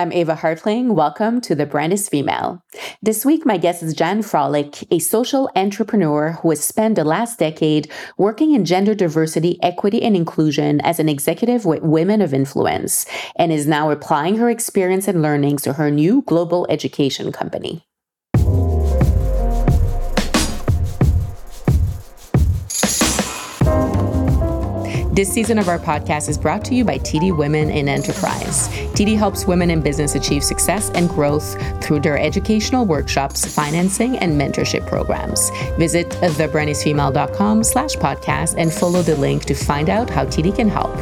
I'm Eva Hartling. Welcome to The Brand is Female. This week, my guest is Jan Frolic, a social entrepreneur who has spent the last decade working in gender diversity, equity, and inclusion as an executive with Women of Influence and is now applying her experience and learnings to her new global education company. This season of our podcast is brought to you by TD Women in Enterprise. TD helps women in business achieve success and growth through their educational workshops, financing, and mentorship programs. Visit thebrandisfemale.com slash podcast and follow the link to find out how TD can help.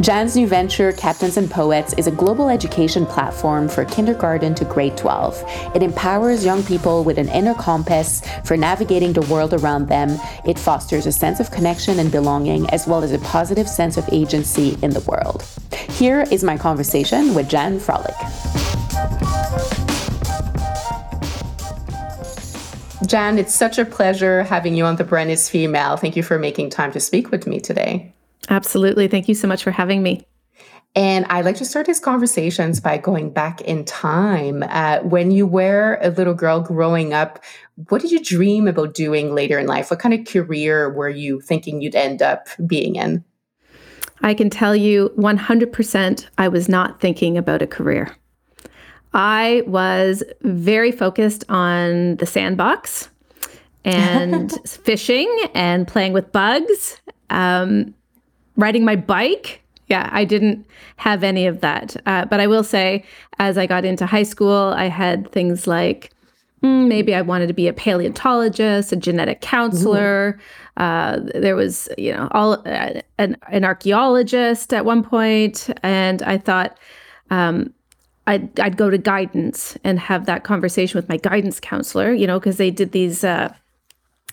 Jan's new venture, Captains and Poets, is a global education platform for kindergarten to grade 12. It empowers young people with an inner compass for navigating the world around them. It fosters a sense of connection and belonging, as well as a positive sense of agency in the world. Here is my conversation with Jan Frolic. Jan, it's such a pleasure having you on The Brand is Female. Thank you for making time to speak with me today. Absolutely. Thank you so much for having me. And I'd like to start these conversations by going back in time. Uh, when you were a little girl growing up, what did you dream about doing later in life? What kind of career were you thinking you'd end up being in? I can tell you 100% I was not thinking about a career. I was very focused on the sandbox and fishing and playing with bugs. Um, riding my bike yeah, I didn't have any of that. Uh, but I will say, as I got into high school, I had things like mm, maybe I wanted to be a paleontologist, a genetic counselor. Uh, there was, you know, all uh, an, an archaeologist at one point, and I thought um, I'd I'd go to guidance and have that conversation with my guidance counselor. You know, because they did these uh,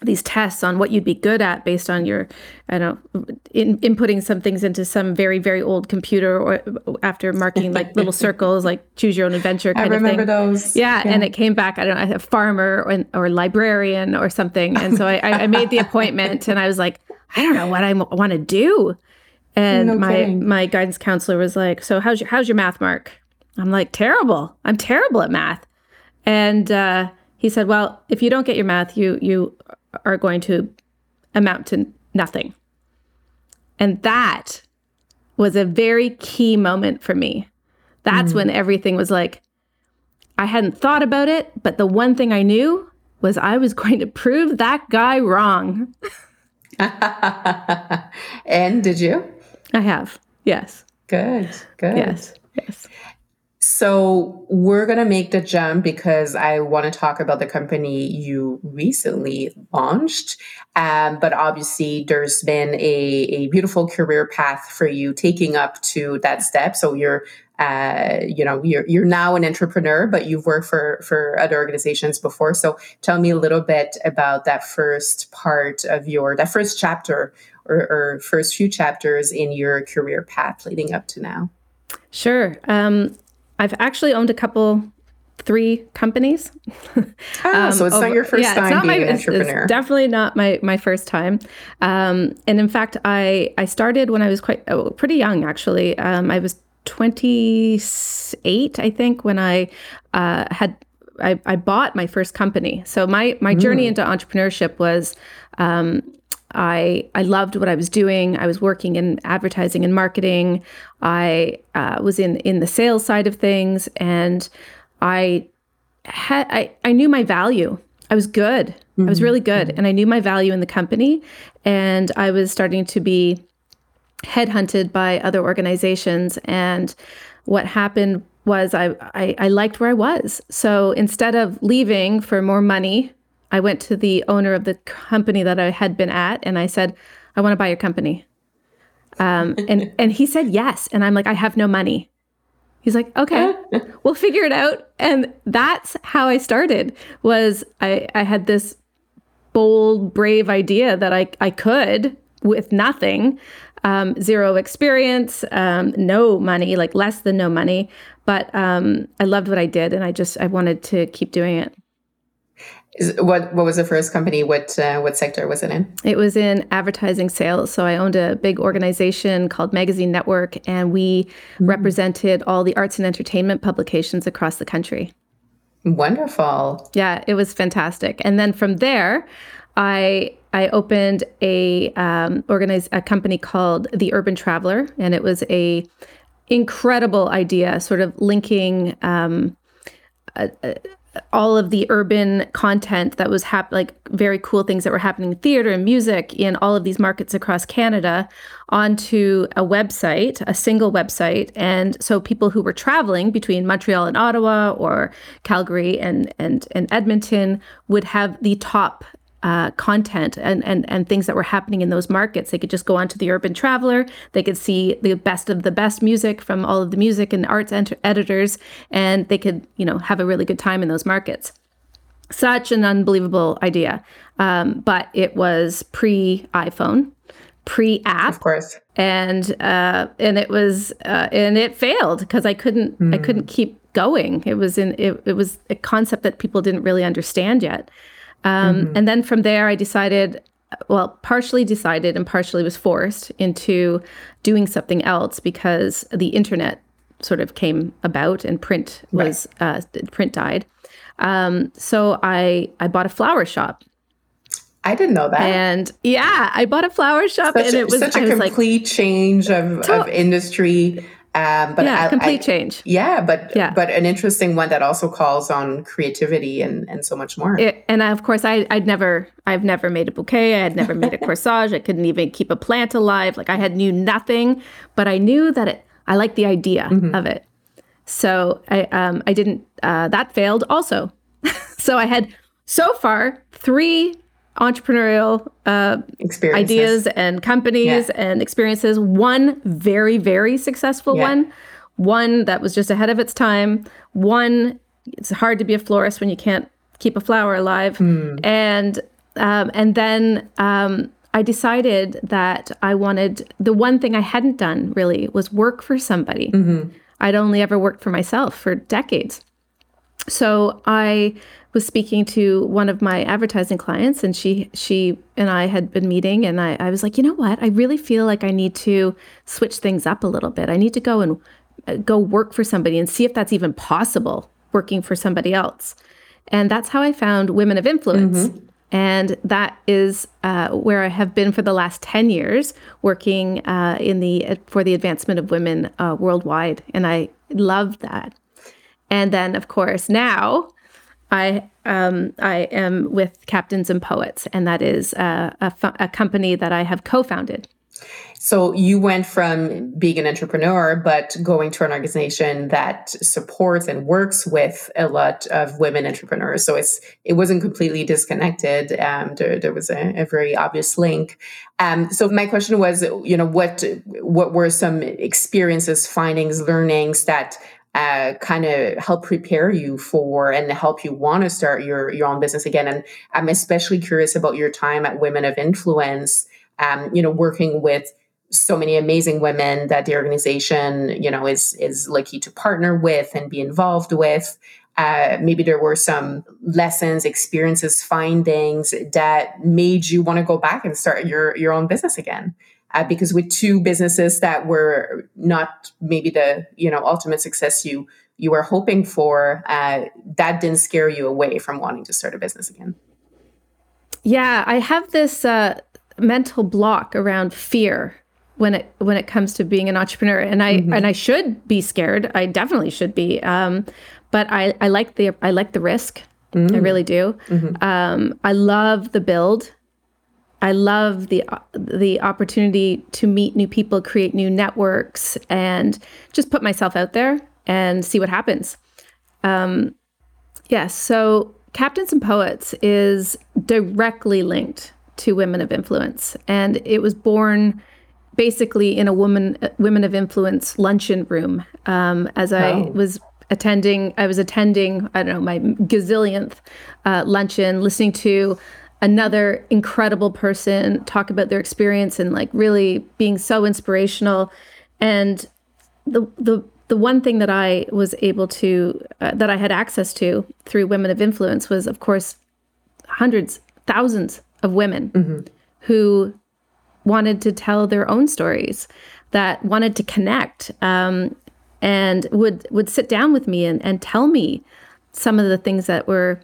these tests on what you'd be good at based on your, I don't know, in, inputting some things into some very, very old computer or after marking like little circles, like choose your own adventure kind I remember of thing. those. Yeah, yeah, And it came back, I don't know, a farmer or, or librarian or something. And so I, I made the appointment and I was like, I don't know what I want to do. And no my, my guidance counselor was like, so how's your, how's your math mark? I'm like, terrible. I'm terrible at math. And, uh, he said, "Well, if you don't get your math, you you are going to amount to nothing. And that was a very key moment for me. That's mm. when everything was like, I hadn't thought about it, but the one thing I knew was I was going to prove that guy wrong. and did you? I have. Yes. Good. Good. Yes. Yes. So we're going to make the jump because I want to talk about the company you recently launched. Um, but obviously, there's been a, a beautiful career path for you taking up to that step. So you're uh, you know you're you're now an entrepreneur, but you've worked for for other organizations before. So tell me a little bit about that first part of your that first chapter or, or first few chapters in your career path leading up to now. Sure. Um, I've actually owned a couple three companies. Oh, um, so it's over, not your first yeah, time being my, an entrepreneur. It's, definitely not my my first time. Um, and in fact, I I started when I was quite oh, pretty young. Actually, um, I was 28, I think, when I uh, had I, I, bought my first company. So my my journey mm. into entrepreneurship was um, I I loved what I was doing. I was working in advertising and marketing. I uh, was in in the sales side of things, and I had I I knew my value. I was good. Mm-hmm. I was really good, mm-hmm. and I knew my value in the company. And I was starting to be headhunted by other organizations. And what happened was I, I, I liked where I was. So instead of leaving for more money I went to the owner of the company that I had been at and I said, I want to buy your company. Um, and, and he said yes. And I'm like, I have no money. He's like, okay, we'll figure it out. And that's how I started was I, I had this bold, brave idea that I, I could with nothing, um, zero experience, um, no money, like less than no money. But um, I loved what I did. And I just, I wanted to keep doing it. Is, what what was the first company? What uh, what sector was it in? It was in advertising sales. So I owned a big organization called Magazine Network, and we mm-hmm. represented all the arts and entertainment publications across the country. Wonderful. Yeah, it was fantastic. And then from there, I I opened a um, organize a company called the Urban Traveler, and it was a incredible idea, sort of linking. Um, all of the urban content that was hap- like very cool things that were happening in theater and music in all of these markets across Canada onto a website, a single website. And so people who were traveling between Montreal and Ottawa or Calgary and and, and Edmonton would have the top uh, content and, and and things that were happening in those markets. They could just go onto the Urban Traveler. They could see the best of the best music from all of the music and arts ent- editors, and they could you know have a really good time in those markets. Such an unbelievable idea, um, but it was pre iPhone, pre app, of course, and uh, and it was uh, and it failed because I couldn't mm. I hmm. couldn't keep going. It was in it, it was a concept that people didn't really understand yet. Um, mm-hmm. And then from there, I decided, well, partially decided and partially was forced into doing something else because the internet sort of came about and print was right. uh, print died. Um, so I I bought a flower shop. I didn't know that. And yeah, I bought a flower shop, such and it was such a complete like, change of, to- of industry. Um, but yeah, I, complete I, change. Yeah, but yeah. but an interesting one that also calls on creativity and and so much more. It, and I, of course, I I'd never I've never made a bouquet. I had never made a corsage. I couldn't even keep a plant alive. Like I had knew nothing, but I knew that it. I liked the idea mm-hmm. of it. So I um I didn't uh, that failed also. so I had so far three entrepreneurial uh, ideas and companies yeah. and experiences. One very, very successful yeah. one, one that was just ahead of its time, one it's hard to be a florist when you can't keep a flower alive. Mm. And um, and then um, I decided that I wanted the one thing I hadn't done really was work for somebody. Mm-hmm. I'd only ever worked for myself for decades. So I was speaking to one of my advertising clients and she she and I had been meeting and I, I was like, you know what? I really feel like I need to switch things up a little bit. I need to go and uh, go work for somebody and see if that's even possible working for somebody else. And that's how I found Women of Influence. Mm-hmm. And that is uh, where I have been for the last 10 years, working uh, in the for the advancement of women uh, worldwide. And I love that. And then, of course, now I um, I am with Captains and Poets, and that is a, a company that I have co-founded. So you went from being an entrepreneur, but going to an organization that supports and works with a lot of women entrepreneurs. So it's it wasn't completely disconnected. Um, there, there was a, a, very obvious link. Um, so my question was, you know, what what were some experiences, findings, learnings that uh, kind of help prepare you for and help you want to start your your own business again. And I'm especially curious about your time at Women of Influence. Um, you know, working with so many amazing women that the organization, you know, is is lucky to partner with and be involved with. Uh, maybe there were some lessons, experiences, findings that made you want to go back and start your your own business again uh, because with two businesses that were not maybe the you know ultimate success you you were hoping for uh, that didn't scare you away from wanting to start a business again yeah i have this uh, mental block around fear when it when it comes to being an entrepreneur and i mm-hmm. and i should be scared i definitely should be um, but i i like the i like the risk mm-hmm. i really do mm-hmm. um, i love the build I love the the opportunity to meet new people, create new networks, and just put myself out there and see what happens. Um, yes, yeah, so Captains and Poets is directly linked to Women of Influence, and it was born basically in a woman Women of Influence luncheon room um, as I oh. was attending. I was attending I don't know my gazillionth uh, luncheon, listening to another incredible person talk about their experience and like really being so inspirational and the the the one thing that I was able to uh, that I had access to through women of influence was of course hundreds, thousands of women mm-hmm. who wanted to tell their own stories, that wanted to connect, um, and would would sit down with me and, and tell me some of the things that were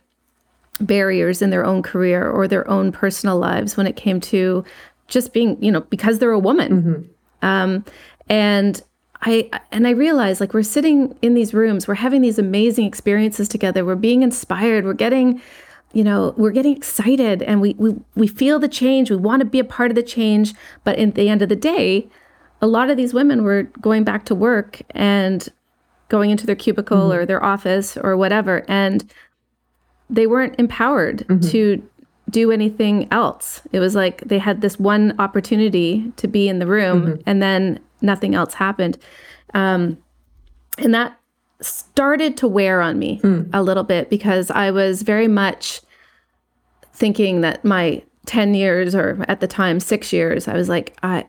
barriers in their own career or their own personal lives when it came to just being, you know, because they're a woman. Mm-hmm. Um, and I and I realized like we're sitting in these rooms, we're having these amazing experiences together, we're being inspired, we're getting, you know, we're getting excited and we we we feel the change, we want to be a part of the change, but at the end of the day, a lot of these women were going back to work and going into their cubicle mm-hmm. or their office or whatever and they weren't empowered mm-hmm. to do anything else. It was like they had this one opportunity to be in the room mm-hmm. and then nothing else happened. Um, and that started to wear on me mm. a little bit because I was very much thinking that my 10 years or at the time 6 years I was like I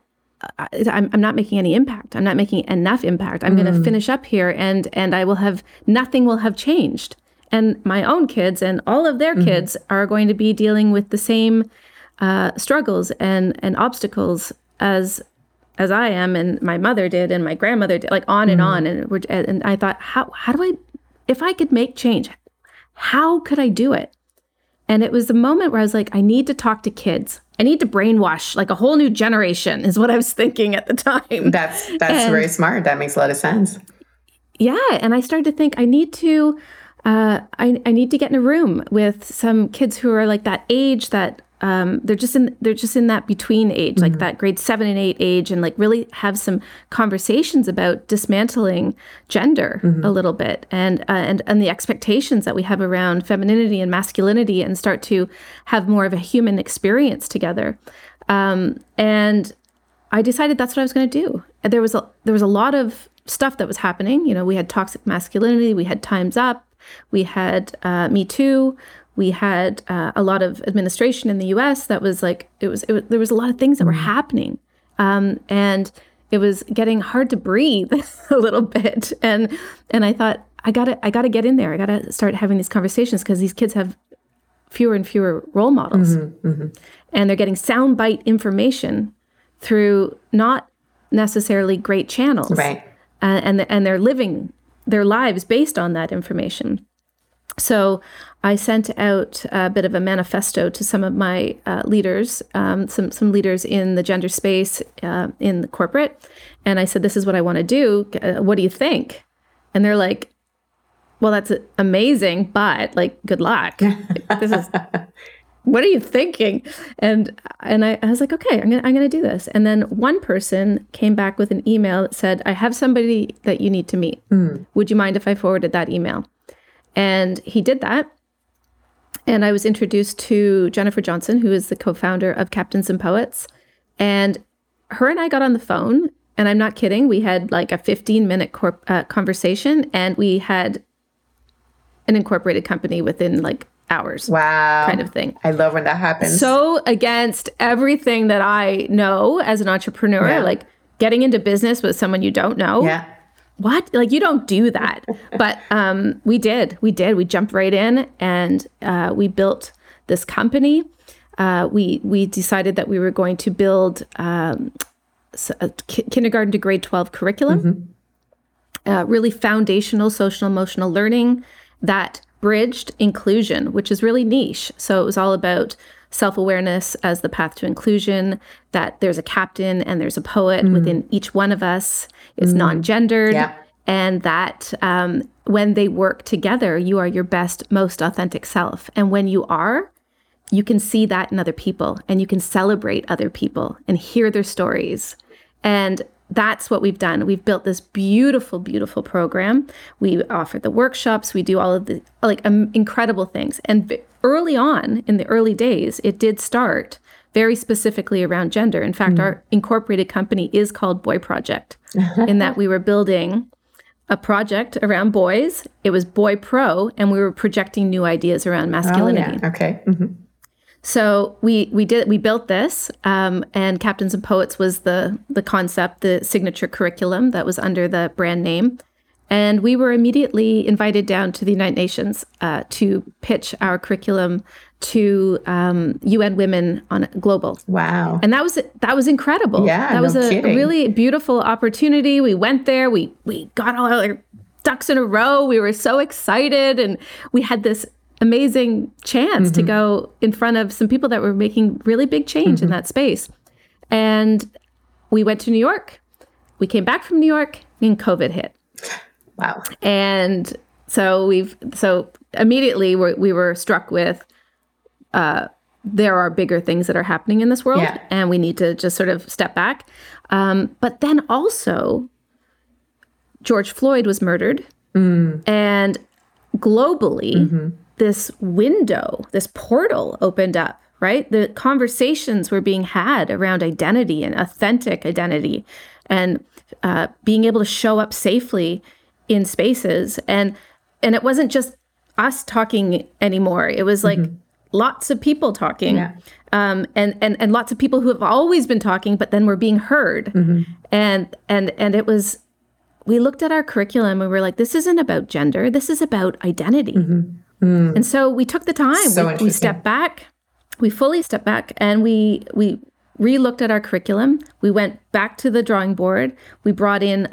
I, am I'm not making any impact. I'm not making enough impact. I'm mm. going to finish up here, and and I will have nothing will have changed. And my own kids and all of their mm-hmm. kids are going to be dealing with the same uh, struggles and and obstacles as as I am and my mother did and my grandmother did, like on and mm-hmm. on. And, and I thought, how, how do I, if I could make change, how could I do it? And it was the moment where I was like, I need to talk to kids. I need to brainwash like a whole new generation is what I was thinking at the time. That's that's and, very smart. That makes a lot of sense. Yeah, and I started to think I need to uh, I, I need to get in a room with some kids who are like that age that um, they're just in they're just in that between age, mm-hmm. like that grade seven and eight age, and like really have some conversations about dismantling gender mm-hmm. a little bit, and uh, and and the expectations that we have around femininity and masculinity, and start to have more of a human experience together. Um, and I decided that's what I was going to do. And there was a there was a lot of stuff that was happening. You know, we had toxic masculinity, we had Times Up, we had uh, Me Too, we had uh, a lot of administration in the U.S. that was like it was, it was there was a lot of things that were mm-hmm. happening, um, and it was getting hard to breathe a little bit. And and I thought I gotta I gotta get in there. I gotta start having these conversations because these kids have fewer and fewer role models, mm-hmm, mm-hmm. and they're getting soundbite information through not necessarily great channels, right? Uh, and and they're living their lives based on that information. So I sent out a bit of a manifesto to some of my uh, leaders, um, some some leaders in the gender space uh, in the corporate, and I said, "This is what I want to do. Uh, what do you think?" And they're like, "Well, that's amazing, but like, good luck. this is." What are you thinking? And and I, I was like, okay, I'm gonna I'm gonna do this. And then one person came back with an email that said, I have somebody that you need to meet. Mm. Would you mind if I forwarded that email? And he did that. And I was introduced to Jennifer Johnson, who is the co founder of Captains and Poets. And her and I got on the phone, and I'm not kidding. We had like a 15 minute corp- uh, conversation, and we had an incorporated company within like hours. Wow. Kind of thing. I love when that happens. So against everything that I know as an entrepreneur, yeah. like getting into business with someone you don't know. Yeah what like you don't do that but um, we did we did we jumped right in and uh, we built this company uh, we we decided that we were going to build um, kindergarten to grade 12 curriculum mm-hmm. uh, really foundational social emotional learning that bridged inclusion which is really niche so it was all about self-awareness as the path to inclusion that there's a captain and there's a poet mm. within each one of us is mm. non-gendered yeah. and that um, when they work together you are your best most authentic self and when you are you can see that in other people and you can celebrate other people and hear their stories and that's what we've done. We've built this beautiful, beautiful program. We offer the workshops. We do all of the like um, incredible things. And early on, in the early days, it did start very specifically around gender. In fact, mm. our incorporated company is called Boy Project, in that we were building a project around boys. It was Boy Pro, and we were projecting new ideas around masculinity. Oh, yeah. Okay. Mm-hmm. So we we did we built this, um, and Captains and Poets was the the concept, the signature curriculum that was under the brand name, and we were immediately invited down to the United Nations uh, to pitch our curriculum to um, UN Women on Global. Wow! And that was that was incredible. Yeah, that no was a kidding. really beautiful opportunity. We went there. We we got all our ducks in a row. We were so excited, and we had this amazing chance Mm-hmm. to go in front of some people that were making really big change Mm-hmm. in that space. And we went to New York. We came back from New York, and COVID hit. Wow! And so we've so immediately we we were struck with uh, there are bigger things that are happening in this world, Yeah. and we need to just sort of step back. Um, but then also, George Floyd was murdered, and globally, this window, this portal opened up. Right, the conversations were being had around identity and authentic identity, and uh, being able to show up safely in spaces. And and it wasn't just us talking anymore. It was like lots of people talking. Yeah. um, and and and lots of people who have always been talking but then were being heard. And and and it was we looked at our curriculum and we were like this isn't about gender. This is about identity and so we took the time So we, we stepped back we fully stepped back and we we re-looked at our curriculum we went back to the drawing board we brought in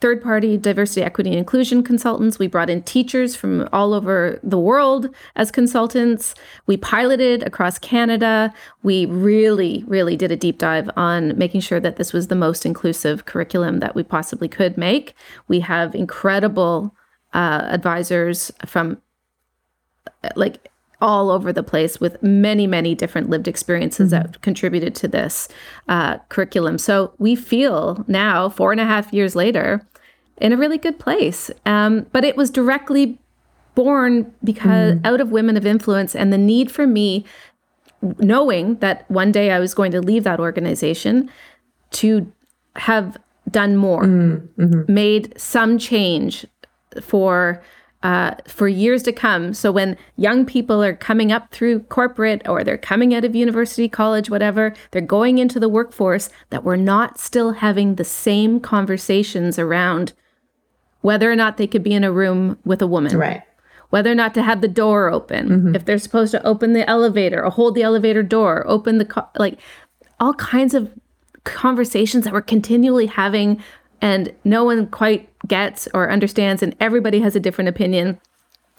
third party diversity, equity, and inclusion consultants. We brought in teachers from all over the world as consultants. We piloted across Canada. We really, really did a deep dive on making sure that this was the most inclusive curriculum that we possibly could make. We have incredible uh, advisors from like all over the place with many, many different lived experiences that contributed to this uh, curriculum. So we feel now, four and a half years later, in a really good place. Um, but it was directly born because out of women of influence and the need for me knowing that one day I was going to leave that organization to have done more, made some change for uh, for years to come. So when young people are coming up through corporate or they're coming out of university, college, whatever, they're going into the workforce, that we're not still having the same conversations around whether or not they could be in a room with a woman Right. whether or not to have the door open, if they're supposed to open the elevator or hold the elevator door, open the car, like all kinds of conversations that we're continually having and no one quite gets or understands and everybody has a different opinion.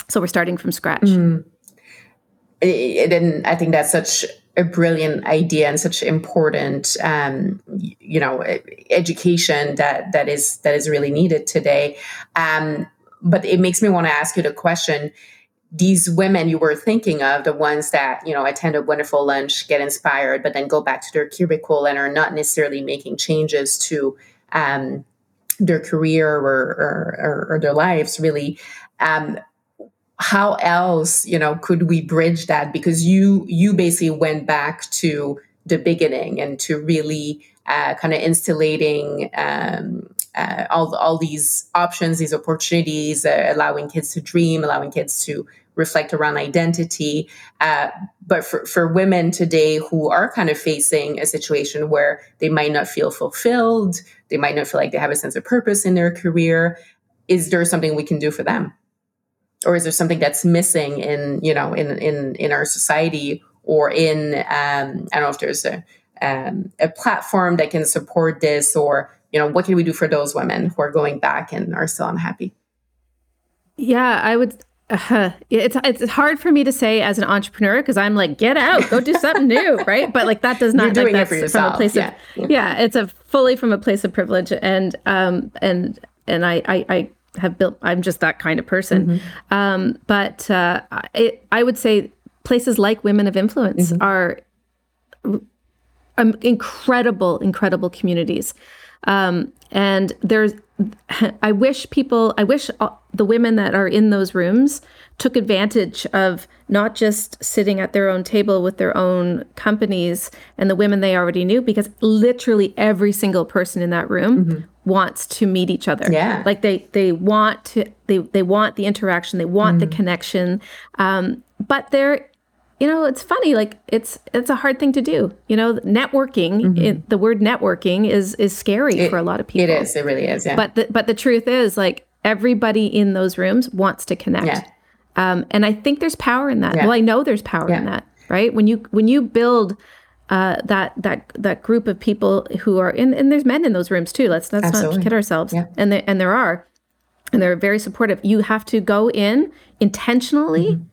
So we're starting from scratch. it, and I think that's such a brilliant idea and such important, um, you know, education that that is that is really needed today. Um, but it makes me want to ask you the question: These women you were thinking of, the ones that you know attend a wonderful lunch, get inspired, but then go back to their cubicle and are not necessarily making changes to um, their career or, or, or, their lives, really. Um, how else you know could we bridge that because you you basically went back to the beginning and to really uh, kind of instillating um, uh, all all these options these opportunities uh, allowing kids to dream allowing kids to reflect around identity uh, but for, for women today who are kind of facing a situation where they might not feel fulfilled they might not feel like they have a sense of purpose in their career is there something we can do for them or is there something that's missing in you know in in in our society or in um, I don't know if there's a um, a platform that can support this or you know what can we do for those women who are going back and are still unhappy Yeah, I would. Uh, it's it's hard for me to say as an entrepreneur because I'm like, get out, go do something new, right? But like that does not You're doing like, it for that's from a yourself, place yeah. of yeah, it's a fully from a place of privilege and um and and I I, I have built I'm just that kind of person. Mm-hmm. Um, but uh, it, I would say places like Women of Influence Mm-hmm. are um, incredible, incredible communities. Um, and there's, I wish people, I wish the women that are in those rooms took advantage of not just sitting at their own table with their own companies and the women they already knew, because literally every single person in that room wants to meet each other. Yeah. Like they, they want to, they, they want the interaction, they want the connection. Um, but they're, you know it's funny like it's it's a hard thing to do you know networking it, the word networking is is scary for a lot of people it is it really is yeah but the, but the truth is like everybody in those rooms wants to connect Yeah. Um, and I think there's power in that. Yeah. Well, I know there's power yeah. in that, right? When you when you build uh, that that that group of people who are in, and there's men in those rooms too. Let's let's Absolutely. not kid ourselves. Yeah. And there, and there are, and they're very supportive. You have to go in intentionally, mm-hmm.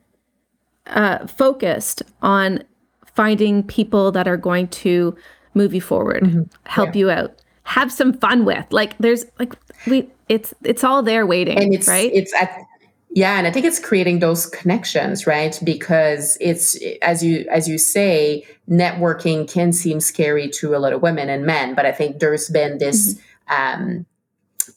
Uh, focused on finding people that are going to move you forward, mm-hmm. help yeah. you out, have some fun with. Like there's like we it's it's all there waiting, and it's right. It's at yeah, and I think it's creating those connections, right? Because it's as you as you say, networking can seem scary to a lot of women and men, but I think there's been this mm-hmm. um,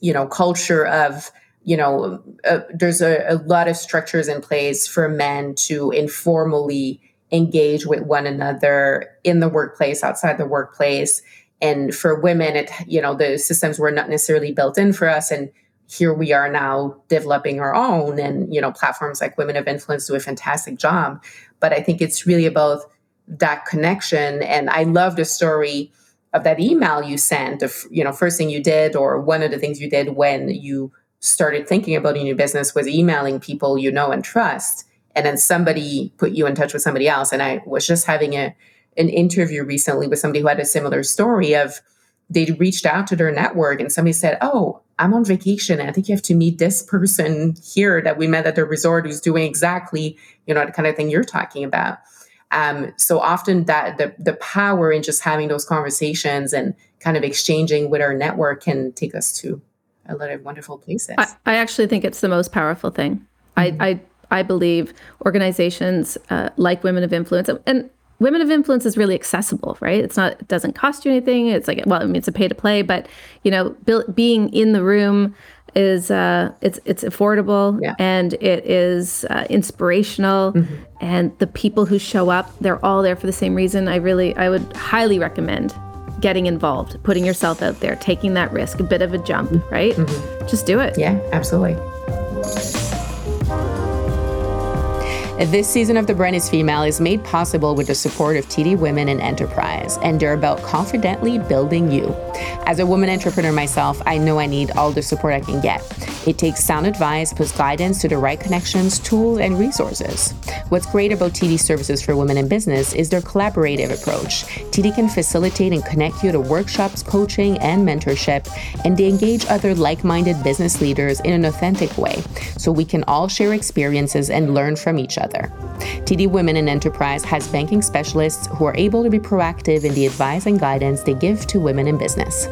you know culture of you know uh, there's a, a lot of structures in place for men to informally engage with one another in the workplace outside the workplace. And for women it you know the systems were not necessarily built in for us. And here we are now developing our own and you know platforms like women of influence do a fantastic job. But i think it's really about that connection. And i love the story of that email you sent of you know first thing you did or one of the things you did when you started thinking about a new business was emailing people you know and trust and then somebody put you in touch with somebody else. And i was just having a an interview recently with somebody who had a similar story of they reached out to their network and somebody said oh i'm on vacation and i think you have to meet this person here that we met at the resort who's doing exactly you know the kind of thing you're talking about. Um, so often that the, the power in just having those conversations and kind of exchanging with our network can take us to a lot of wonderful places i, I actually think it's the most powerful thing mm-hmm. I, I I believe organizations uh, like Women of Influence and Women of Influence is really accessible, right? It's not, it doesn't cost you anything. It's like, well, I mean, it's a pay to play, but you know, being in the room is uh, it's it's affordable yeah. and it is uh, inspirational, mm-hmm. and the people who show up, they're all there for the same reason. I really, I would highly recommend getting involved, putting yourself out there, taking that risk, a bit of a jump, right? Mm-hmm. Just do it. Yeah, absolutely. This season of The Brand is Female is made possible with the support of TD Women in Enterprise, and they're about confidently building you. As a woman entrepreneur myself, I know I need all the support I can get. It takes sound advice plus guidance to the right connections, tools, and resources. What's great about TD Services for Women in Business is their collaborative approach. TD can facilitate and connect you to workshops, coaching, and mentorship, and they engage other like minded business leaders in an authentic way so we can all share experiences and learn from each other other. TD Women in Enterprise has banking specialists who are able to be proactive in the advice and guidance they give to women in business.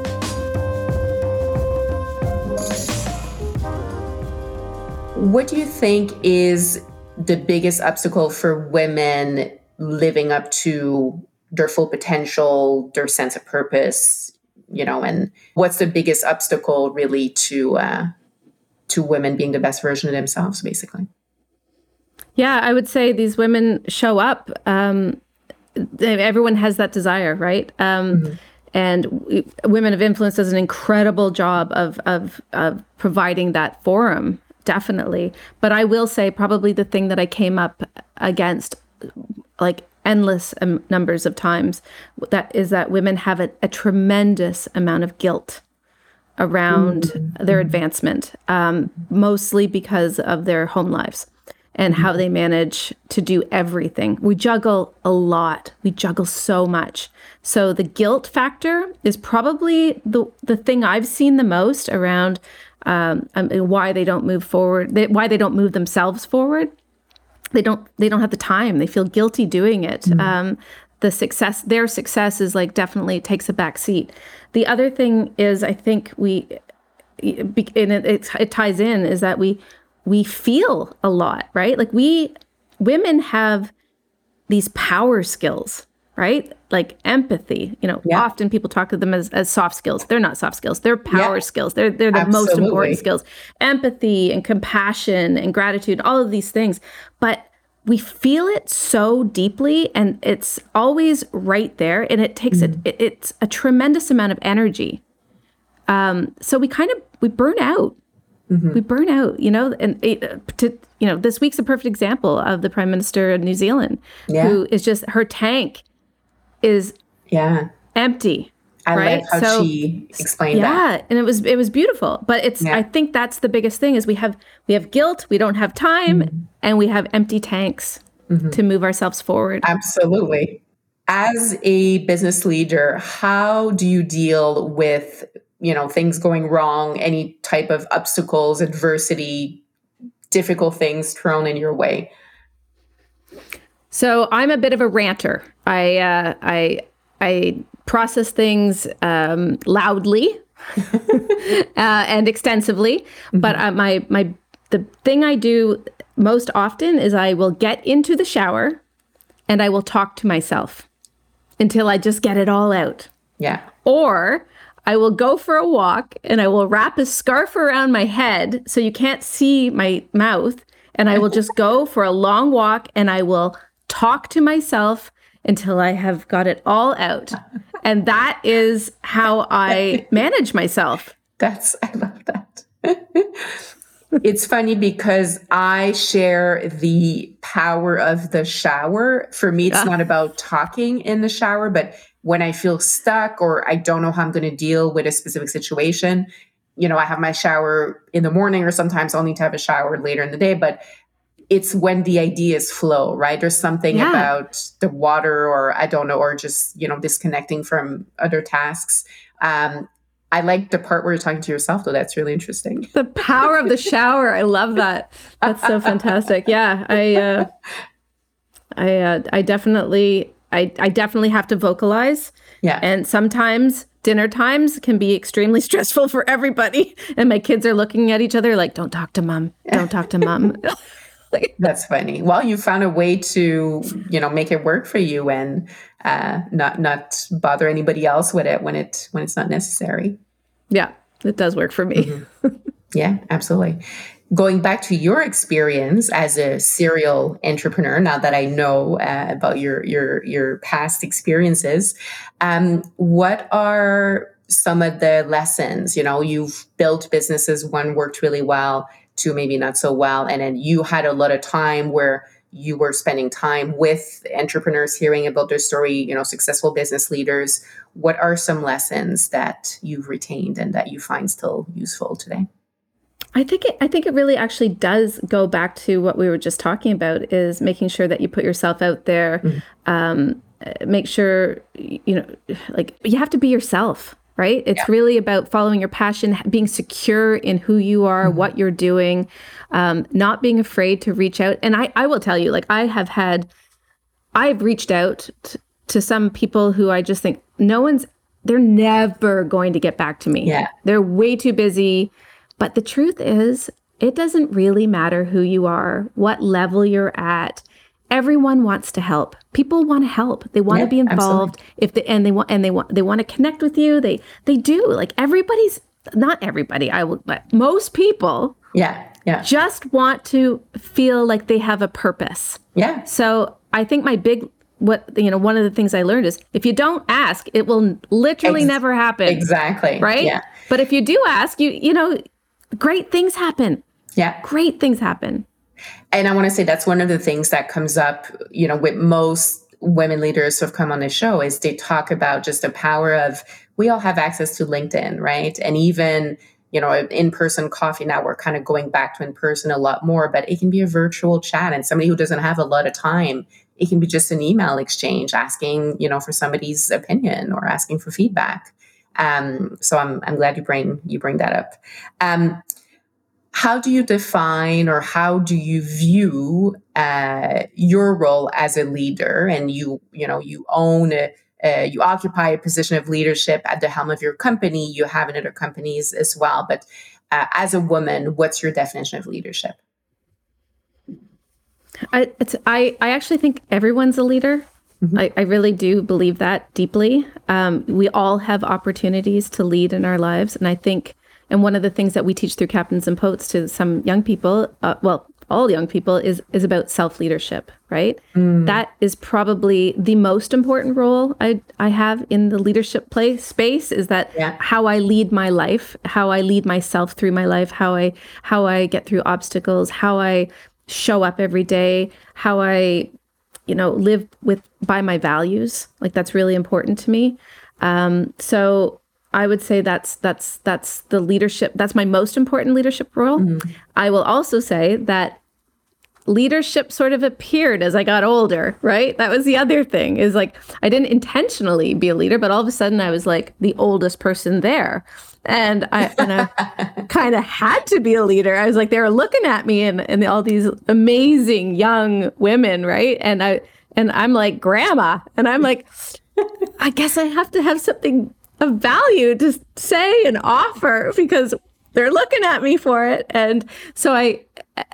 What do you think is the biggest obstacle for women living up to their full potential, their sense of purpose, you know, and what's the biggest obstacle really to uh, to women being the best version of themselves, basically? Yeah, I would say these women show up. Um, everyone has that desire, right? Um, mm-hmm. And Women of Influence does an incredible job of, of, of providing that forum, definitely. But I will say, probably the thing that I came up against, like endless um, numbers of times, that is that women have a, a tremendous amount of guilt around mm-hmm. their advancement, um, mostly because of their home lives and how they manage to do everything. We juggle a lot. We juggle so much. So the guilt factor is probably the the thing I've seen the most around um, um, why they don't move forward, they, why they don't move themselves forward. They don't they don't have the time. They feel guilty doing it. Mm-hmm. Um, the success, their success is like definitely takes a back seat. The other thing is, I think we, and it, it, it ties in, is that we we feel a lot, right? Like we women have these power skills, right? Like empathy. You know, yeah. often people talk to them as, as soft skills. They're not soft skills. They're power yeah. skills. They're they're the Absolutely. most important skills. Empathy and compassion and gratitude, all of these things. But we feel it so deeply and it's always right there and it takes mm. it, it's a tremendous amount of energy um, so we kind of we burn out Mm-hmm. We burn out, you know, and it, to, you know, this week's a perfect example of the Prime Minister of New Zealand, yeah. who is just her tank is yeah empty. I right? like how so, she explained yeah, that. Yeah, and it was it was beautiful. But it's yeah. I think that's the biggest thing is we have we have guilt, we don't have time, mm-hmm. and we have empty tanks mm-hmm. to move ourselves forward. Absolutely. As a business leader, how do you deal with you know things going wrong, any type of obstacles, adversity, difficult things thrown in your way? So I'm a bit of a ranter. I uh, I I process things um, loudly uh, and extensively. Mm-hmm. But uh, my my the thing I do most often is I will get into the shower and I will talk to myself until I just get it all out. Yeah. Or I will go for a walk and I will wrap a scarf around my head so you can't see my mouth. And I will just go for a long walk and I will talk to myself until I have got it all out. And that is how I manage myself. That's, I love that. it's funny because I share the power of the shower. For me, it's yeah. not about talking in the shower, but when I feel stuck or I don't know how I'm going to deal with a specific situation, you know, I have my shower in the morning, or sometimes I'll need to have a shower later in the day. But it's when the ideas flow, right? There's something yeah. about the water, or I don't know, or just you know disconnecting from other tasks. Um, I like the part where you're talking to yourself, though. That's really interesting. The power of the shower. I love that. That's so fantastic. Yeah, I, uh, I, uh, I definitely, I, I definitely have to vocalize. Yeah, and sometimes dinner times can be extremely stressful for everybody, and my kids are looking at each other like, "Don't talk to mom. Don't talk to mom." That's funny. Well, you found a way to, you know, make it work for you and uh, not not bother anybody else with it when it when it's not necessary. Yeah, it does work for me. Mm-hmm. Yeah, absolutely. Going back to your experience as a serial entrepreneur, now that I know uh, about your your your past experiences, um, what are some of the lessons? You know, you've built businesses. One worked really well two maybe not so well. And then you had a lot of time where you were spending time with entrepreneurs, hearing about their story, you know, successful business leaders. What are some lessons that you've retained and that you find still useful today? I think it, I think it really actually does go back to what we were just talking about is making sure that you put yourself out there. Mm-hmm. Um, make sure you know, like you have to be yourself right? It's yeah. really about following your passion, being secure in who you are, mm-hmm. what you're doing, um, not being afraid to reach out. And I, I will tell you, like, I have had, I've reached out t- to some people who I just think no one's, they're never going to get back to me. Yeah. They're way too busy. But the truth is, it doesn't really matter who you are, what level you're at. Everyone wants to help. People want to help. They want yeah, to be involved. Absolutely. if they and they want and they want they want to connect with you. They they do. Like everybody's not everybody i will but most people yeah yeah. just want to feel like they have a purpose. Yeah. So i think my big what you know one of the things i learned is if you don't ask it will literally Ex- never happen. exactly. Right? Yeah. But if you do ask you you know great things happen yeah great things happen and I want to say that's one of the things that comes up, you know, with most women leaders who have come on the show is they talk about just the power of we all have access to LinkedIn, right? And even you know, in-person coffee now we're kind of going back to in person a lot more, but it can be a virtual chat and somebody who doesn't have a lot of time, it can be just an email exchange asking, you know, for somebody's opinion or asking for feedback. Um, so I'm I'm glad you bring you bring that up. Um, how do you define or how do you view uh, your role as a leader? And you you know you own a, uh, you occupy a position of leadership at the helm of your company. You have in other companies as well. But uh, as a woman what's your definition of leadership? I, I, I actually think everyone's a leader mm-hmm. I, I really do believe that deeply um, we all have opportunities to lead in our lives and i think and one of the things that we teach through Captains and Poets to some young people, uh, well, all young people, is is about self leadership. Right. Mm. That is probably the most important role I I have in the leadership place space. Is that yeah. how I lead my life, how I lead myself through my life, how I how I get through obstacles, how I show up every day, how I you know live with by my values. Like that's really important to me. Um, so I would say that's that's that's the leadership. That's my most important leadership role. Mm-hmm. I will also say that leadership sort of appeared as I got older, right? That was the other thing is like I didn't intentionally be a leader, but all of a sudden I was like the oldest person there. And I, and I kind of had to be a leader. I was like, they were looking at me and, and all these amazing young women, right? And I, and I'm like, grandma. And I'm like, I guess I have to have something of value to say and offer because they're looking at me for it and so i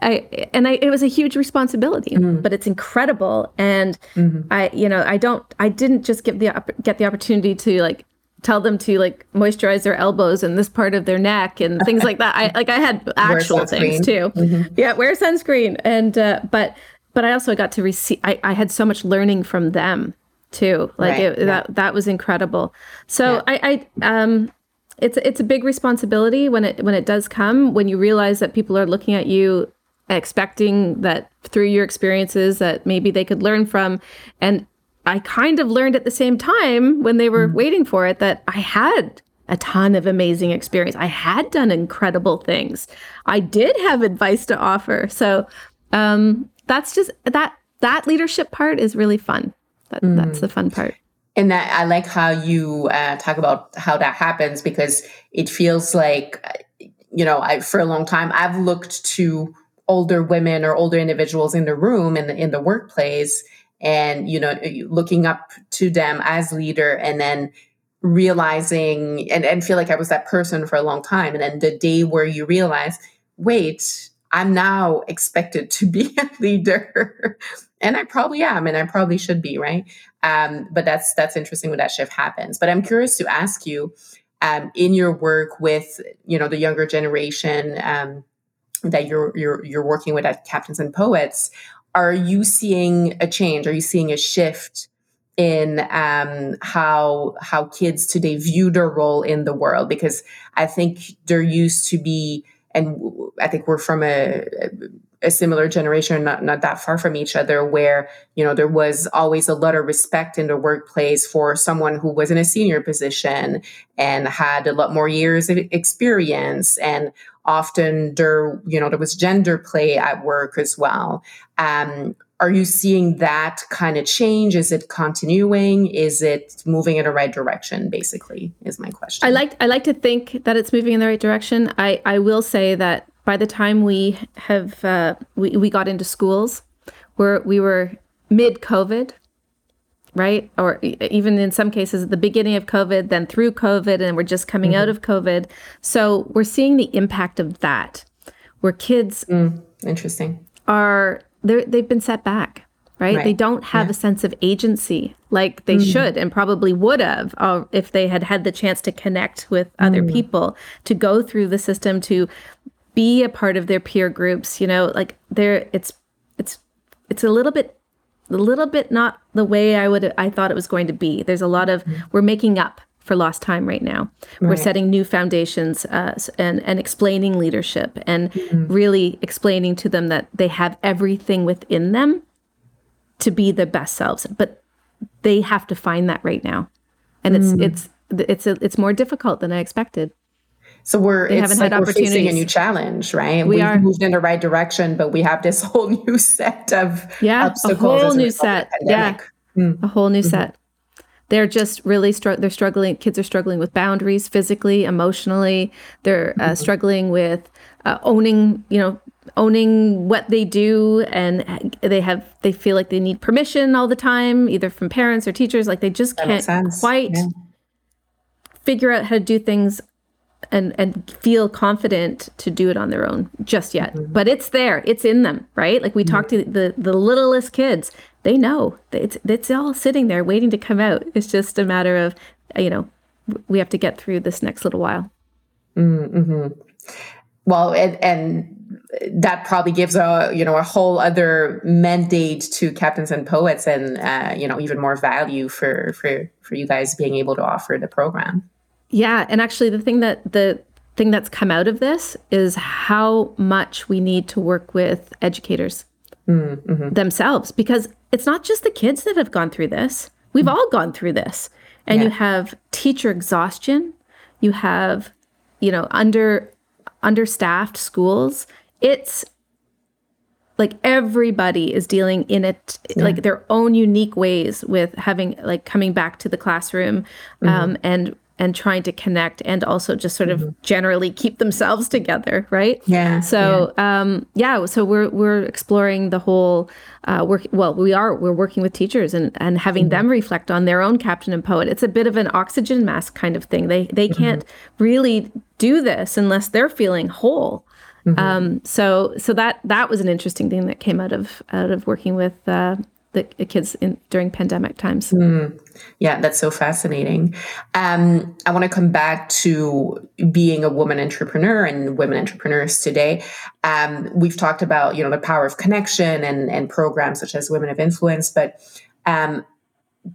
i and i it was a huge responsibility mm-hmm. but it's incredible and mm-hmm. i you know i don't i didn't just get the get the opportunity to like tell them to like moisturize their elbows and this part of their neck and things like that i like i had actual things too mm-hmm. yeah wear sunscreen and uh, but but i also got to receive I, I had so much learning from them too like right, it, that that was incredible so yeah. i i um it's it's a big responsibility when it when it does come when you realize that people are looking at you expecting that through your experiences that maybe they could learn from and I kind of learned at the same time when they were mm. waiting for it that I had a ton of amazing experience. I had done incredible things. I did have advice to offer. So um, that's just that that leadership part is really fun. That, mm. That's the fun part. And that I like how you uh, talk about how that happens because it feels like, you know, I, for a long time I've looked to older women or older individuals in the room in the in the workplace, and you know, looking up to them as leader, and then realizing and, and feel like I was that person for a long time, and then the day where you realize, wait, I'm now expected to be a leader. and I probably am, and I probably should be, right? Um, but that's that's interesting when that shift happens. But I'm curious to ask you, um, in your work with you know the younger generation um, that you're you're you're working with at Captains and Poets, are you seeing a change? Are you seeing a shift? in um, how how kids today view their role in the world because I think there used to be and I think we're from a, a similar generation, not not that far from each other, where you know there was always a lot of respect in the workplace for someone who was in a senior position and had a lot more years of experience, and often there you know there was gender play at work as well. Um, are you seeing that kind of change? Is it continuing? Is it moving in the right direction? Basically, is my question. I like I like to think that it's moving in the right direction. I I will say that by the time we have uh, we, we got into schools where we were mid covid right or even in some cases at the beginning of covid then through covid and we're just coming mm-hmm. out of covid so we're seeing the impact of that where kids mm, interesting are they've been set back right? right. They don't have yeah. a sense of agency like they mm. should and probably would have uh, if they had had the chance to connect with other mm. people, to go through the system, to be a part of their peer groups you know like there it's it's it's a little bit a little bit not the way i would i thought it was going to be there's a lot of mm-hmm. we're making up for lost time right now right. we're setting new foundations uh, and and explaining leadership and mm-hmm. really explaining to them that they have everything within them to be the best selves but they have to find that right now and it's mm. it's it's a, it's more difficult than i expected so we're they it's like we're facing a new challenge, right? We We've are moved in the right direction, but we have this whole new set of yeah, a whole new set, yeah, mm. a whole new mm-hmm. set. They're just really str- they're struggling. Kids are struggling with boundaries, physically, emotionally. They're uh, mm-hmm. struggling with uh, owning, you know, owning what they do, and they have they feel like they need permission all the time, either from parents or teachers. Like they just that can't quite. Yeah figure out how to do things and and feel confident to do it on their own just yet mm-hmm. but it's there it's in them right like we mm-hmm. talk to the the littlest kids they know it's it's all sitting there waiting to come out it's just a matter of you know we have to get through this next little while mm-hmm. well and and that probably gives a you know a whole other mandate to captains and poets and uh, you know even more value for for for you guys being able to offer the program yeah, and actually the thing that the thing that's come out of this is how much we need to work with educators mm-hmm. themselves because it's not just the kids that have gone through this. We've mm-hmm. all gone through this. and yeah. you have teacher exhaustion, you have, you know, under understaffed schools. It's like everybody is dealing in it yeah. like their own unique ways with having like coming back to the classroom mm-hmm. um, and and trying to connect and also just sort of mm-hmm. generally keep themselves together right yeah so yeah. um yeah so we're we're exploring the whole uh work well we are we're working with teachers and and having mm-hmm. them reflect on their own captain and poet it's a bit of an oxygen mask kind of thing they they mm-hmm. can't really do this unless they're feeling whole mm-hmm. um so so that that was an interesting thing that came out of out of working with uh the kids in during pandemic times. Mm. Yeah, that's so fascinating. Um, I want to come back to being a woman entrepreneur and women entrepreneurs today. Um, we've talked about you know the power of connection and and programs such as Women of Influence, but um,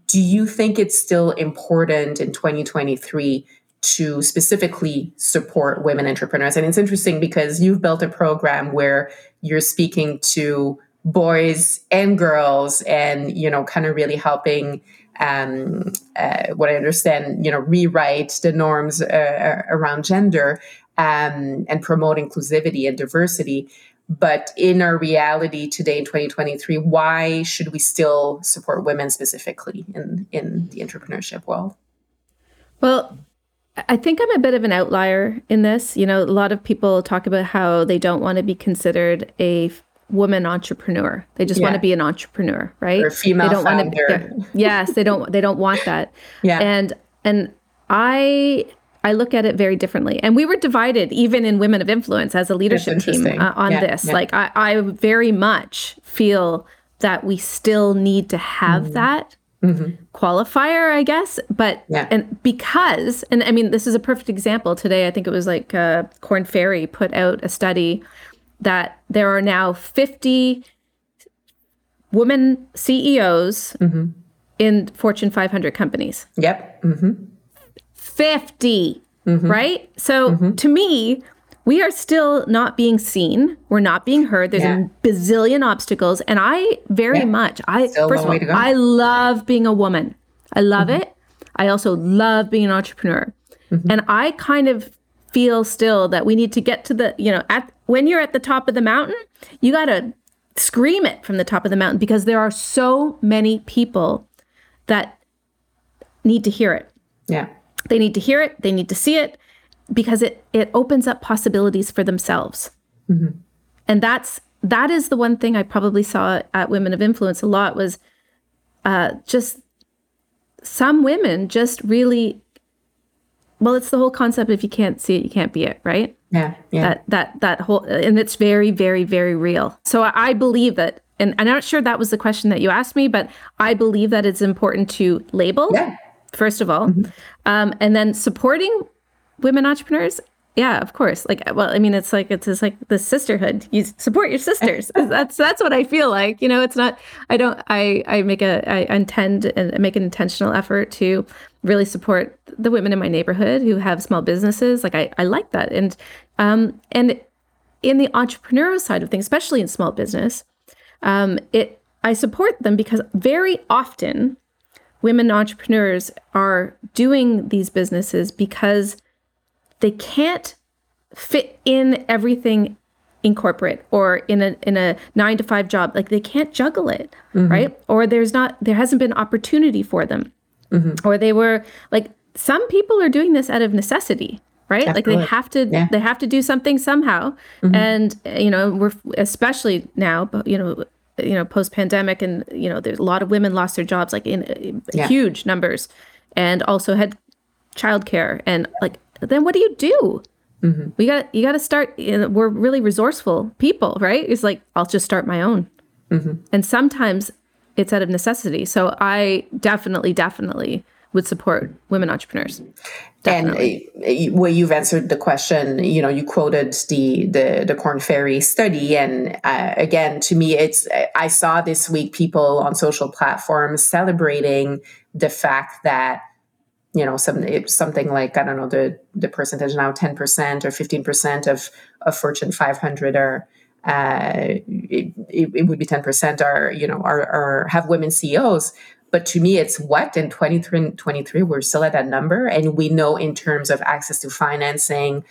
do you think it's still important in 2023 to specifically support women entrepreneurs? And it's interesting because you've built a program where you're speaking to boys and girls and you know kind of really helping um, uh, what i understand you know rewrite the norms uh, around gender um, and promote inclusivity and diversity but in our reality today in 2023 why should we still support women specifically in in the entrepreneurship world well I think I'm a bit of an outlier in this. You know, a lot of people talk about how they don't want to be considered a woman entrepreneur. They just yeah. want to be an entrepreneur, right? Or female they don't founder. Want to, yes, they don't. They don't want that. yeah. And and I I look at it very differently. And we were divided even in Women of Influence as a leadership team uh, on yeah, this. Yeah. Like I, I very much feel that we still need to have mm-hmm. that mm-hmm. qualifier, I guess. But yeah. and because and I mean this is a perfect example today. I think it was like uh, Korn Ferry put out a study that there are now 50 women CEOs mm-hmm. in Fortune 500 companies. Yep. Mm-hmm. 50, mm-hmm. right? So mm-hmm. to me, we are still not being seen. We're not being heard. There's yeah. a bazillion obstacles. And I very yeah. much, I still first of all, I love being a woman. I love mm-hmm. it. I also love being an entrepreneur. Mm-hmm. And I kind of feel still that we need to get to the, you know, at when you're at the top of the mountain, you got to scream it from the top of the mountain because there are so many people that need to hear it. Yeah. They need to hear it, they need to see it because it it opens up possibilities for themselves. Mm-hmm. And that's that is the one thing I probably saw at Women of Influence a lot was uh, just some women just really well, it's the whole concept if you can't see it, you can't be it, right? Yeah. yeah. That that that whole and it's very, very, very real. So I believe that and I'm not sure that was the question that you asked me, but I believe that it's important to label, yeah. first of all, mm-hmm. um, and then supporting women entrepreneurs yeah, of course. Like, well, I mean, it's like it's just like the sisterhood. You support your sisters. that's that's what I feel like. You know, it's not. I don't. I I make a. I intend and make an intentional effort to really support the women in my neighborhood who have small businesses. Like, I I like that, and um and in the entrepreneurial side of things, especially in small business, um, it I support them because very often women entrepreneurs are doing these businesses because they can't fit in everything in corporate or in a in a 9 to 5 job like they can't juggle it mm-hmm. right or there's not there hasn't been opportunity for them mm-hmm. or they were like some people are doing this out of necessity right Absolutely. like they have to yeah. they have to do something somehow mm-hmm. and you know we're especially now you know you know post pandemic and you know there's a lot of women lost their jobs like in yeah. huge numbers and also had childcare and like then what do you do? Mm-hmm. We got you got to start. You know, we're really resourceful people, right? It's like I'll just start my own, mm-hmm. and sometimes it's out of necessity. So I definitely, definitely would support women entrepreneurs. Definitely. And uh, where you've answered the question, you know, you quoted the the the Korn Ferry study, and uh, again, to me, it's I saw this week people on social platforms celebrating the fact that you know some something like i don't know the the percentage now 10% or 15% of of fortune 500 are uh, it, it, it, would be 10% are, you know, are, are have women CEOs. But to me, it's what in 2023, we're still at that number. And we know in terms of access to financing,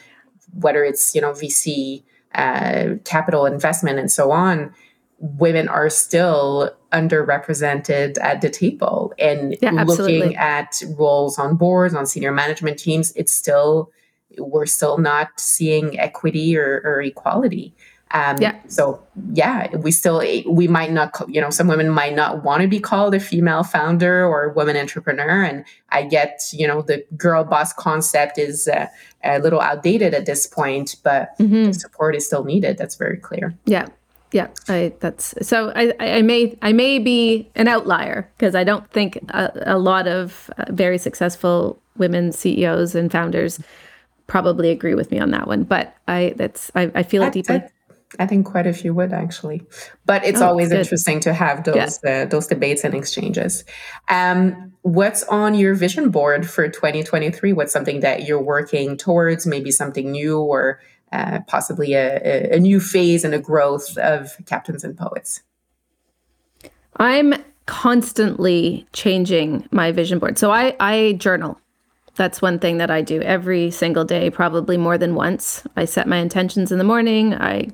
whether it's, you know, VC, uh, capital investment and so on, women are still underrepresented at the table. And yeah, looking at roles on boards, on senior management teams, it's still, we're still not seeing equity or, or equality. Um, yeah. So yeah, we still we might not you know some women might not want to be called a female founder or woman entrepreneur, and I get you know the girl boss concept is uh, a little outdated at this point, but mm-hmm. support is still needed. That's very clear. Yeah. Yeah, I, that's so. I, I may I may be an outlier because I don't think a, a lot of uh, very successful women CEOs and founders probably agree with me on that one. But I that's I, I feel it deeply. I think quite a few would actually, but it's oh, always interesting to have those yeah. uh, those debates and exchanges. Um, what's on your vision board for 2023? What's something that you're working towards? Maybe something new, or uh, possibly a, a new phase and a growth of Captains and Poets. I'm constantly changing my vision board. So I I journal. That's one thing that I do every single day, probably more than once. I set my intentions in the morning. I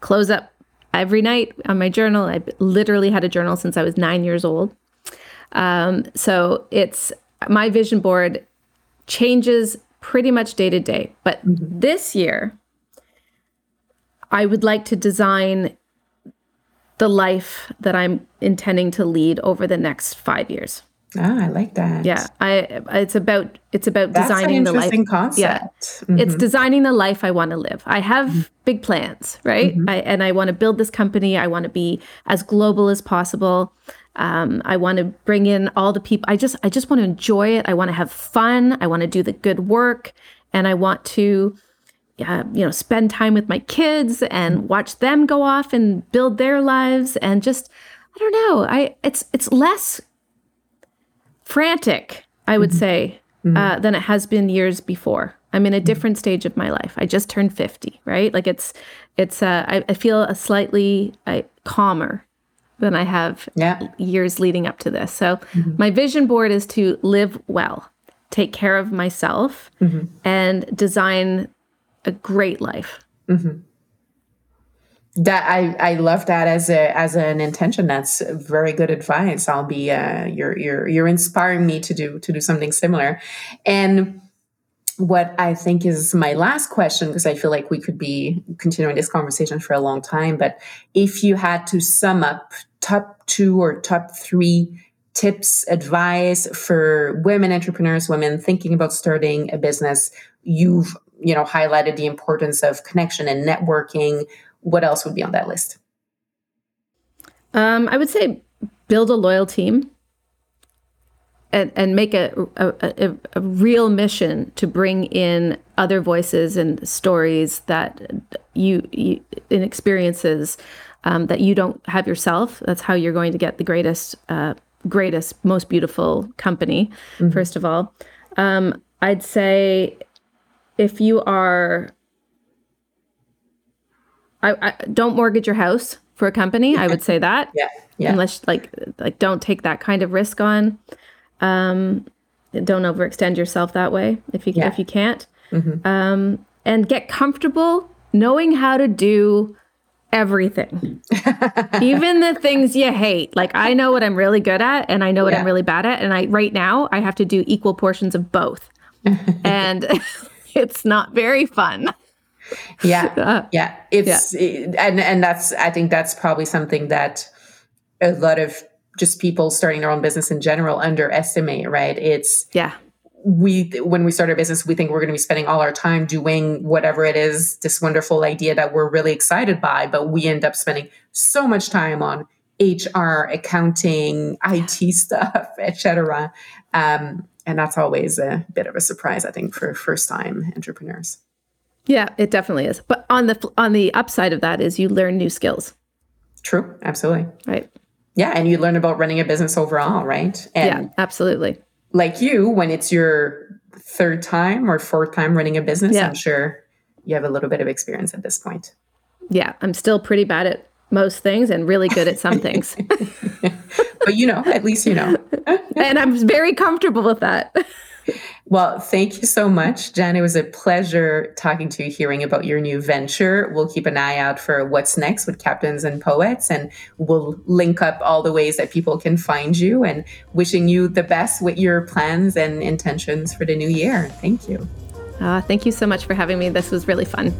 close up every night on my journal. I literally had a journal since I was nine years old. Um, so it's my vision board changes pretty much day to day. But mm-hmm. this year, I would like to design the life that I'm intending to lead over the next five years. Ah, I like that. Yeah, I it's about it's about That's designing the life. Concept. Yeah, mm-hmm. it's designing the life I want to live. I have mm-hmm. big plans, right? Mm-hmm. I, and I want to build this company. I want to be as global as possible. Um, I want to bring in all the people. I just I just want to enjoy it. I want to have fun. I want to do the good work, and I want to. Uh, you know, spend time with my kids and mm-hmm. watch them go off and build their lives, and just I don't know. I it's it's less frantic, I would mm-hmm. say, mm-hmm. Uh, than it has been years before. I'm in a different stage of my life. I just turned 50, right? Like it's, it's, uh, I, I feel a slightly uh, calmer than I have yeah. years leading up to this. So mm-hmm. my vision board is to live well, take care of myself, mm-hmm. and design a great life. Mm-hmm that I, I love that as a as an intention. That's very good advice. I'll be uh, you're you're you're inspiring me to do to do something similar. And what I think is my last question, because I feel like we could be continuing this conversation for a long time. But if you had to sum up top two or top three tips, advice for women entrepreneurs, women thinking about starting a business, you've you know highlighted the importance of connection and networking what else would be on that list? Um, I would say build a loyal team and, and make a, a, a, a, real mission to bring in other voices and stories that you, you in experiences um, that you don't have yourself. That's how you're going to get the greatest, uh, greatest, most beautiful company. Mm-hmm. First of all, um, I'd say if you are I, I don't mortgage your house for a company. I would say that. Yeah. Yeah. Unless like like don't take that kind of risk on. Um, don't overextend yourself that way if you yeah. if you can't. Mm-hmm. Um, and get comfortable knowing how to do everything. Even the things you hate. Like I know what I'm really good at and I know what yeah. I'm really bad at and I right now I have to do equal portions of both. and it's not very fun yeah. Yeah. It's yeah. It, and and that's i think that's probably something that a lot of just people starting their own business in general underestimate right? It's yeah. we when we start a business we think we're going to be spending all our time doing whatever it is this wonderful idea that we're really excited by but we end up spending so much time on hr accounting it stuff etc um, and that's always a bit of a surprise i think for first time entrepreneurs yeah, it definitely is. But on the on the upside of that is you learn new skills. True, absolutely. Right. Yeah, and you learn about running a business overall, right? And yeah, absolutely. Like you, when it's your third time or fourth time running a business, yeah. I'm sure you have a little bit of experience at this point. yeah, I'm still pretty bad at most things and really good at some things. but you know, at least you know. and I'm very comfortable with that. Well, thank you so much, Jen. It was a pleasure talking to you, hearing about your new venture. We'll keep an eye out for what's next with Captains and Poets, and we'll link up all the ways that people can find you and wishing you the best with your plans and intentions for the new year. Thank you. Uh, thank you so much for having me. This was really fun.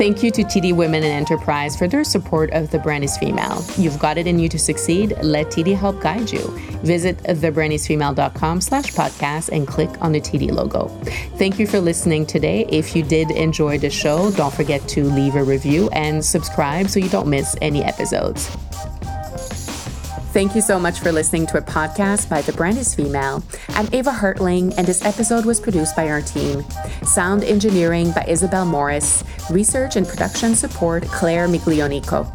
Thank you to TD Women in Enterprise for their support of The Brand is Female. You've got it in you to succeed. Let TD help guide you. Visit thebrandisfemale.com slash podcast and click on the TD logo. Thank you for listening today. If you did enjoy the show, don't forget to leave a review and subscribe so you don't miss any episodes. Thank you so much for listening to a podcast by The Brand is Female. I'm Eva Hartling, and this episode was produced by our team. Sound engineering by Isabel Morris. Research and production support, Claire Miglionico.